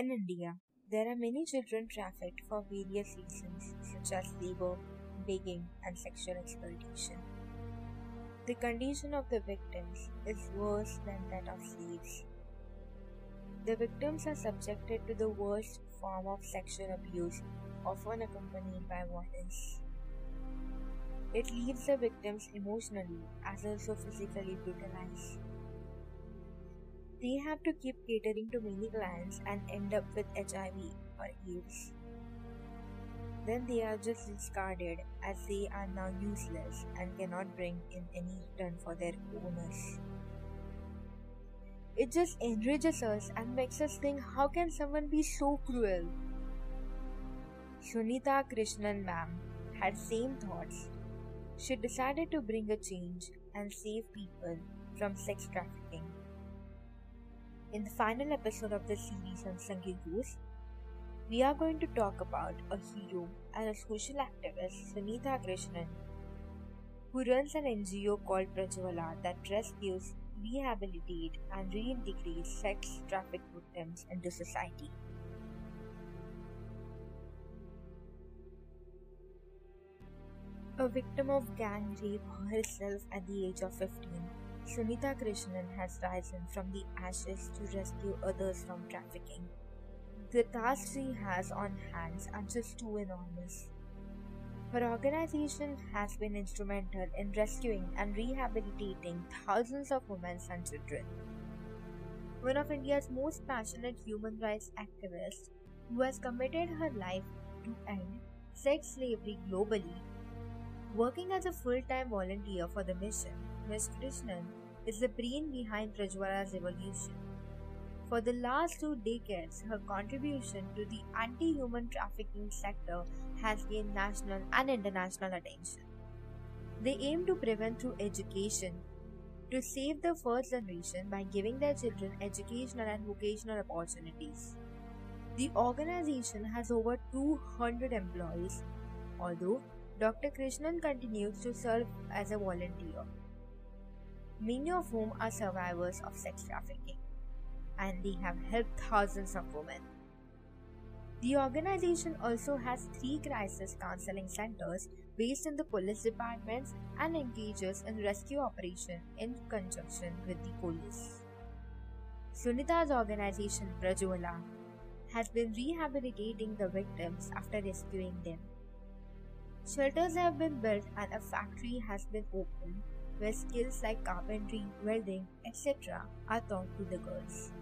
In India, there are many children trafficked for various reasons such as labor, begging, and sexual exploitation. The condition of the victims is worse than that of slaves. The victims are subjected to the worst form of sexual abuse, often accompanied by violence. It leaves the victims emotionally as also physically brutalized. They have to keep catering to many clients and end up with HIV or AIDS. Then they are just discarded as they are now useless and cannot bring in any return for their owners. It just enrages us and makes us think how can someone be so cruel? Sunitha Krishnan ma'am had same thoughts. She decided to bring a change and save people from sex trafficking. In the final episode of the series on Heroes, we are going to talk about a hero and a social activist, Sunitha Krishnan, who runs an NGO called Prajwala that rescues, rehabilitates, and reintegrates sex trafficked victims into society. A victim of gang rape herself at the age of 15, Sunitha Krishnan has risen from the ashes to rescue others from trafficking. The task she has on hands are just too enormous. Her organization has been instrumental in rescuing and rehabilitating thousands of women and children. One of India's most passionate human rights activists who has committed her life to end sex slavery globally, working as a full time volunteer for the mission, Ms. Krishnan is the brain behind Prajwala's evolution. For the last two decades, her contribution to the anti human trafficking sector has gained national and international attention. They aim to prevent through education, to save the first generation by giving their children educational and vocational opportunities. The organization has over 200 employees, although Dr. Krishnan continues to serve as a volunteer many of whom are survivors of sex trafficking, and they have helped thousands of women. The organization also has three crisis counseling centers based in the police departments and engages in rescue operations in conjunction with the police. Sunitha's organization Prajwala has been rehabilitating the victims after rescuing them. Shelters have been built and a factory has been opened where skills like carpentry, welding, etc. are taught to the girls.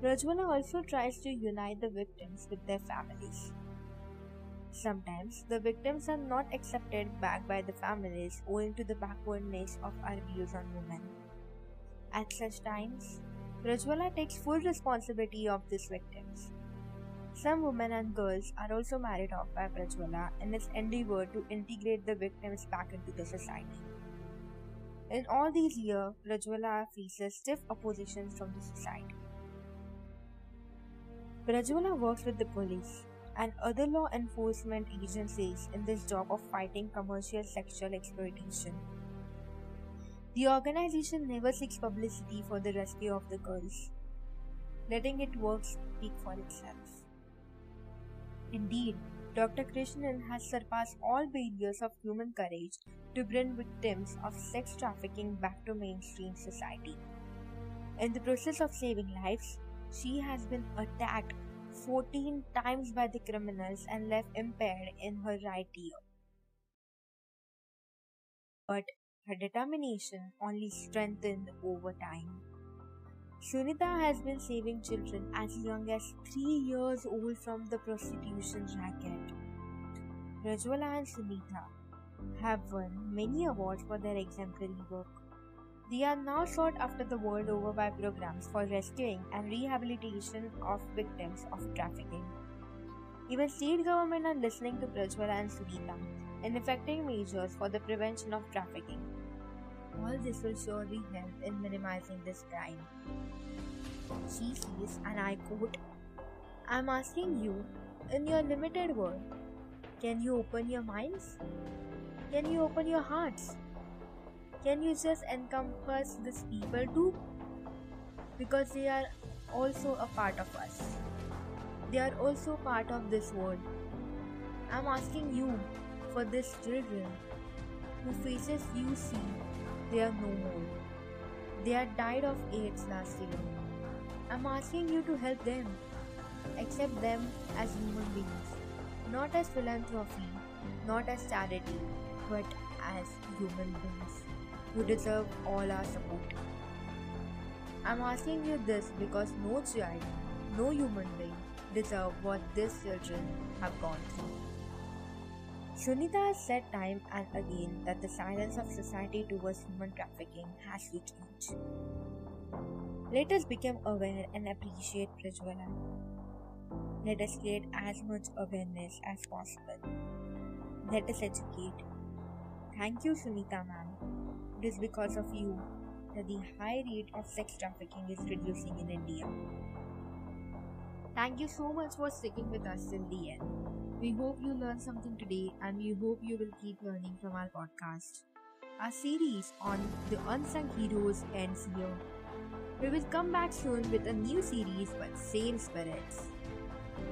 Prajwala also tries to unite the victims with their families. Sometimes the victims are not accepted back by the families owing to the backwardness of our views on women. At such times, Prajwala takes full responsibility of these victims. Some women and girls are also married off by Prajwala in his endeavor to integrate the victims back into the society. In all these years, Prajwala faces stiff opposition from the society. Prajwala works with the police and other law enforcement agencies in this job of fighting commercial sexual exploitation. The organization never seeks publicity for the rescue of the girls, letting its work speak for itself. Indeed, Dr. Krishnan has surpassed all barriers of human courage to bring victims of sex trafficking back to mainstream society. In the process of saving lives, she has been attacked 14 times by the criminals and left impaired in her right ear. But her determination only strengthened over time. Sunitha has been saving children as young as 3 years old from the prostitution racket. Prajwala and Sunitha have won many awards for their exemplary work. They are now sought after the world over by programs for rescuing and rehabilitation of victims of trafficking. Even state government are listening to Prajwala and Sunita in effecting measures for the prevention of trafficking. All this will surely help in minimizing this crime. She says, and I quote, I'm asking you, in your limited world, can you open your minds? Can you open your hearts? Can you just encompass these people too? Because they are also a part of us. They are also part of this world. I'm asking you for these children whose faces you see, they are no more. They had died of AIDS last year. I'm asking you to help them. Accept them as human beings, not as philanthropy, not as charity, but as human beings who deserve all our support. I'm asking you this because no child, no human being deserve what these children have gone through. Sunitha has said time and again that the silence of society towards human trafficking has to change. Let us become aware and appreciate Prajwala. Let us create as much awareness as possible. Let us educate. Thank you, Sunitha ma'am. It is because of you that the high rate of sex trafficking is reducing in India. Thank you so much for sticking with us till the end. We hope you learned something today and we hope you will keep learning from our podcast. Our series on the unsung heroes ends here. We will come back soon with a new series but same spirits.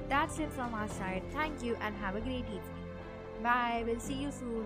That's it from our side. Thank you and have a great evening. Bye. We'll see you soon.